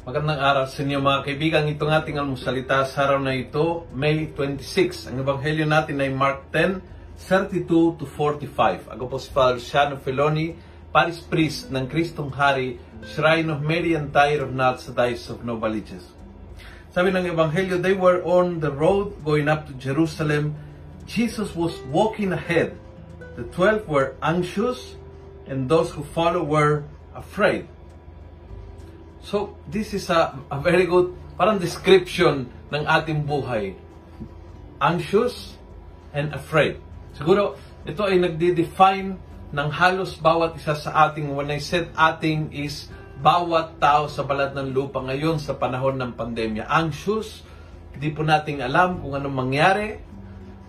Magandang araw sa inyo mga kaibigan. Ito ng ating almusalita sa araw na ito, May 26. Ang ebanghelyo natin ay Mark 10, 32 to 45. Ako po si Father Luciano Feloni, Paris Priest ng Kristong Hari, Shrine of Mary and Tyre of Nuts Diocese of Novaliches. Sabi ng ebanghelyo, they were on the road going up to Jerusalem. Jesus was walking ahead. The twelve were anxious and those who followed were afraid. So, this is a, a very good, parang description ng ating buhay. Anxious and afraid. Siguro, ito ay nagde-define ng halos bawat isa sa ating, when I said ating is bawat tao sa balat ng lupa ngayon sa panahon ng pandemya. Anxious, hindi po nating alam kung anong mangyari,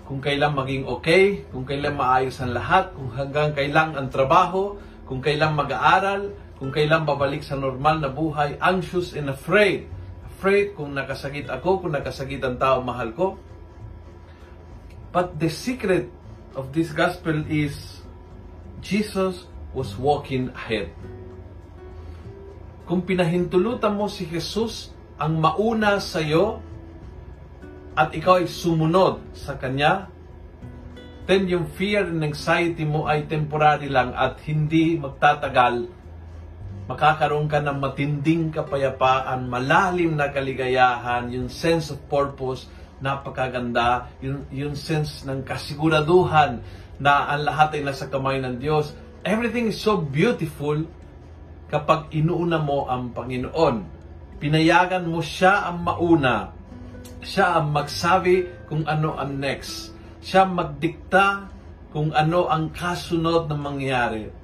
kung kailan maging okay, kung kailan maayos ang lahat, kung hanggang kailan ang trabaho, kung kailan mag-aaral, kung kailan babalik sa normal na buhay, anxious and afraid. Afraid kung nakasakit ako, kung nakasakit ang tao mahal ko. But the secret of this gospel is Jesus was walking ahead. Kung pinahintulutan mo si Jesus ang mauna sa iyo at ikaw ay sumunod sa Kanya, then yung fear and anxiety mo ay temporary lang at hindi magtatagal makakaroon ka ng matinding kapayapaan, malalim na kaligayahan, yung sense of purpose, napakaganda, yung, yung sense ng kasiguraduhan na ang lahat ay nasa kamay ng Diyos. Everything is so beautiful kapag inuuna mo ang Panginoon. Pinayagan mo siya ang mauna. Siya ang magsabi kung ano ang next. Siya magdikta kung ano ang kasunod na mangyari.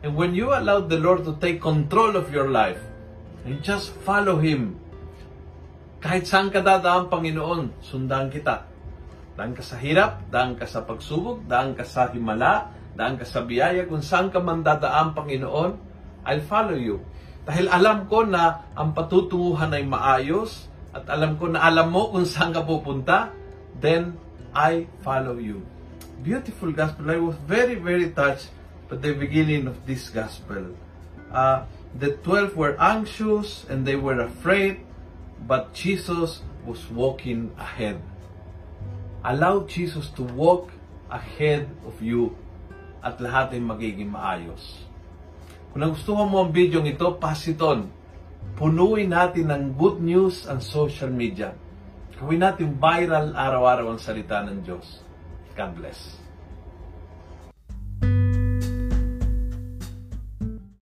And when you allow the Lord to take control of your life, and just follow Him, kahit saan ka dadaan, Panginoon, sundan kita. Daan ka sa hirap, daan ka sa pagsubok, daan ka sa himala, daan ka sa biyaya, kung saan ka man dadaan, Panginoon, I'll follow you. Dahil alam ko na ang patutunguhan ay maayos, at alam ko na alam mo kung saan ka pupunta, then I follow you. Beautiful gospel. I was very, very touched at the beginning of this gospel. Uh, the twelve were anxious and they were afraid, but Jesus was walking ahead. Allow Jesus to walk ahead of you at lahat ay magiging maayos. Kung nagustuhan mo ang video ito, pass it on. Punuin natin ng good news ang social media. Gawin natin viral araw-araw ang salita ng Diyos. God bless.